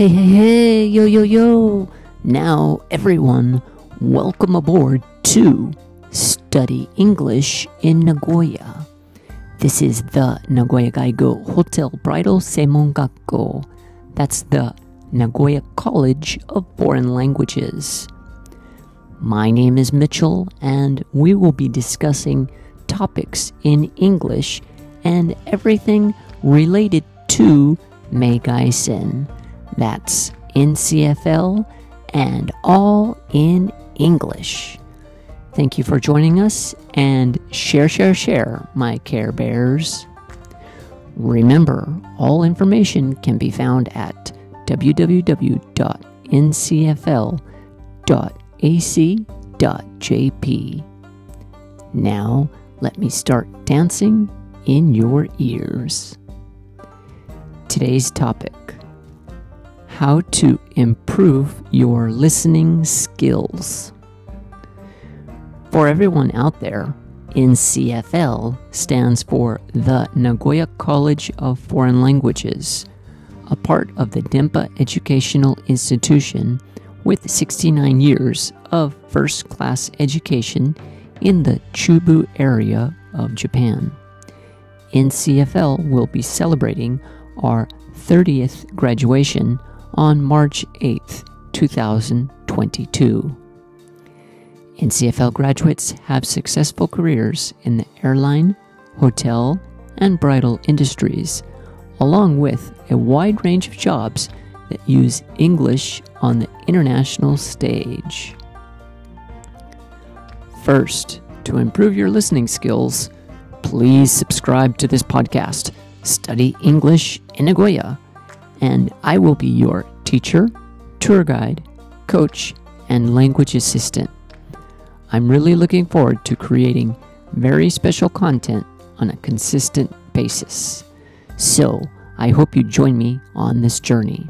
Hey, hey, hey, yo, yo, yo. Now, everyone, welcome aboard to Study English in Nagoya. This is the Nagoya Gaigo Hotel Bridal Senmon Gakko. That's the Nagoya College of Foreign Languages. My name is Mitchell, and we will be discussing topics in English and everything related to Megaisen. That's NCFL and all in English. Thank you for joining us and share, share, share, my Care Bears. Remember, all information can be found at www.ncfl.ac.jp. Now, let me start dancing in your ears. Today's topic How to improve your listening skills. For everyone out there, NCFL stands for the Nagoya College of Foreign Languages, a part of the Denpa Educational Institution with 69 years of first class education in the Chubu area of Japan. NCFL will be celebrating our 30th graduation on March 8th, 2022. NCFL graduates have successful careers in the airline, hotel, and bridal industries, along with a wide range of jobs that use English on the international stage. First, to improve your listening skills, please subscribe to this podcast, Study English in Nagoya, and I will be your teacher, tour guide, coach, and language assistant. I'm really looking forward to creating very special content on a consistent basis. So, I hope you join me on this journey.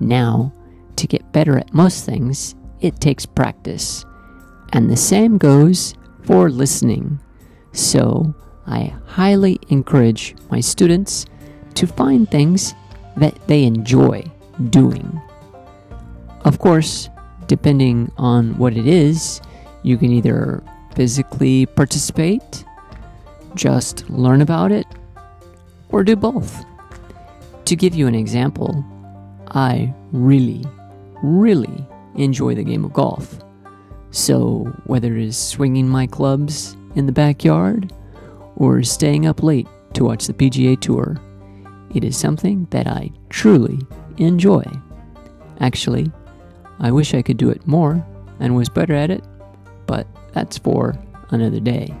Now, to get better at most things, it takes practice. And the same goes for listening. So, I highly encourage my students to find things that they enjoy doing. Of course, depending on what it is, you can either physically participate, just learn about it, or do both. To give you an example, I really, really enjoy the game of golf. So, whether it is swinging my clubs in the backyard or staying up late to watch the PGA Tour, it is something that I truly enjoy. Actually, I wish I could do it more and was better at it, but that's for another day.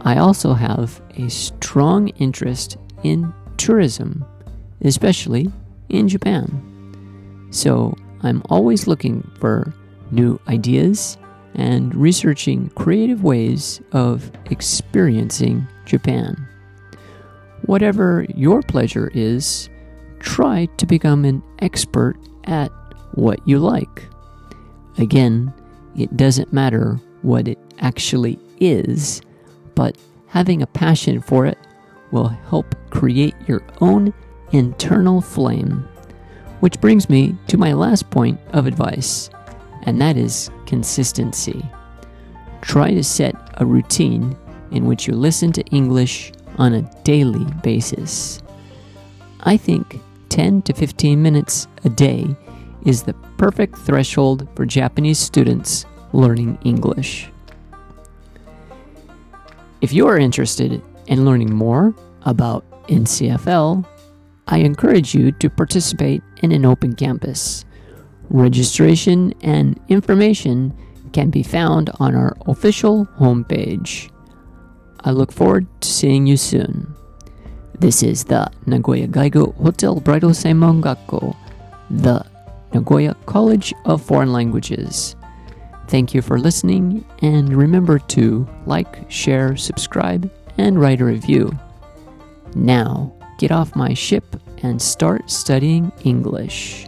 I also have a strong interest in tourism, especially in Japan. So I'm always looking for new ideas and researching creative ways of experiencing Japan. Whatever your pleasure is, try to become an expert at what you like. Again, it doesn't matter what it actually is, but having a passion for it will help create your own internal flame. Which brings me to my last point of advice, and that is consistency. Try to set a routine in which you listen to English on a daily basis. I think 10 to 15 minutes a day is the perfect threshold for Japanese students learning English. If you are interested in learning more about NCFL, I encourage you to participate in an open campus. Registration and information can be found on our official homepage. I look forward to seeing you soon. This is the Nagoya Gaigo Hotel Bridal Senmon Gakko, the Nagoya College of Foreign Languages. Thank you for listening, and remember to like, share, subscribe, and write a review. Now, get off my ship and start studying English.